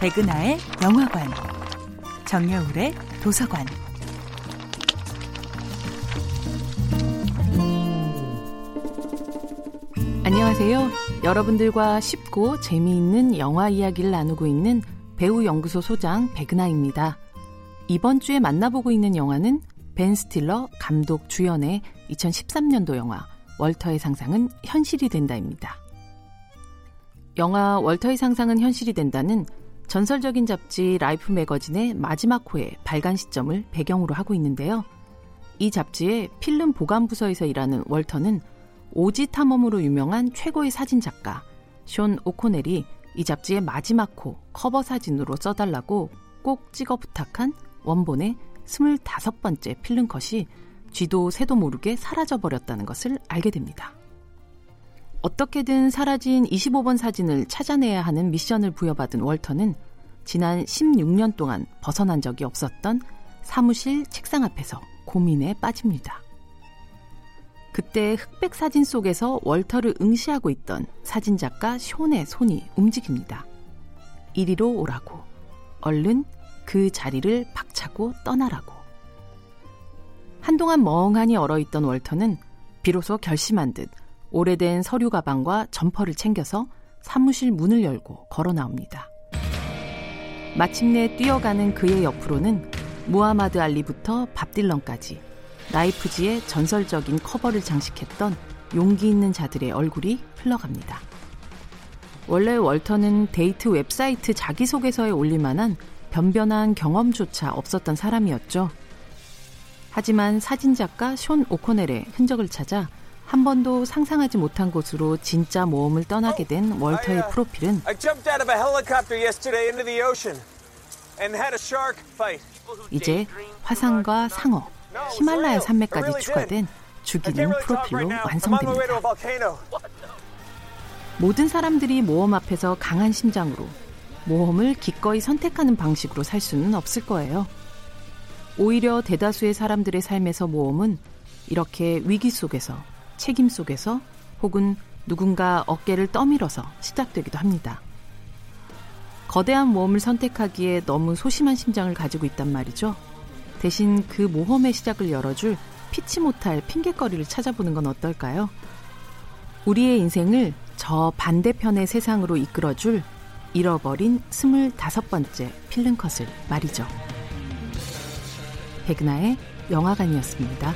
백은하의 영화관, 정여울의 도서관. 안녕하세요. 여러분들과 쉽고 재미있는 영화 이야기를 나누고 있는 배우 연구소 소장 백은하입니다. 이번 주에 만나보고 있는 영화는 벤 스틸러 감독 주연의 2013년도 영화 월터의 상상은 현실이 된다입니다. 영화 월터의 상상은 현실이 된다는 전설적인 잡지 라이프 매거진의 마지막 호의 발간 시점을 배경으로 하고 있는데요. 이 잡지의 필름 보관 부서에서 일하는 월터는 오지 탐험으로 유명한 최고의 사진 작가 숀 오코넬이 이 잡지의 마지막 호 커버 사진으로 써달라고 콕 찍어 부탁한 원본의 25번째 필름컷이 쥐도 새도 모르게 사라져버렸다는 것을 알게 됩니다. 어떻게든 사라진 25번 사진을 찾아내야 하는 미션을 부여받은 월터는 지난 16년 동안 벗어난 적이 없었던 사무실 책상 앞에서 고민에 빠집니다. 그때 흑백 사진 속에서 월터를 응시하고 있던 사진작가 쇼의 손이 움직입니다. 이리로 오라고. 얼른 그 자리를 박차고 떠나라고. 한동안 멍하니 얼어있던 월터는 비로소 결심한 듯 오래된 서류 가방과 점퍼를 챙겨서 사무실 문을 열고 걸어 나옵니다. 마침내 뛰어가는 그의 옆으로는 무하마드 알리부터 밥 딜런까지 라이프지의 전설적인 커버를 장식했던 용기 있는 자들의 얼굴이 흘러갑니다. 원래 월터는 데이트 웹사이트 자기소개서에 올릴 만한 변변한 경험조차 없었던 사람이었죠. 하지만 사진작가 숀 오코넬의 흔적을 찾아 한 번도 상상하지 못한 곳으로 진짜 모험을 떠나게 된 월터의 프로필은 이제 화산과 상어, 히말라야 산맥까지 추가된 죽이는 프로필로 완성됩니다. 모든 사람들이 모험 앞에서 강한 심장으로 모험을 기꺼이 선택하는 방식으로 살 수는 없을 거예요. 오히려 대다수의 사람들의 삶에서 모험은 이렇게 위기 속에서, 책임 속에서, 혹은 누군가 어깨를 떠밀어서 시작되기도 합니다. 거대한 모험을 선택하기에 너무 소심한 심장을 가지고 있단 말이죠. 대신 그 모험의 시작을 열어줄 피치 못할 핑계거리를 찾아보는 건 어떨까요? 우리의 인생을 저 반대편의 세상으로 이끌어줄 잃어버린 스물다섯 번째 필름컷을 말이죠. 백나의 영화관이었습니다.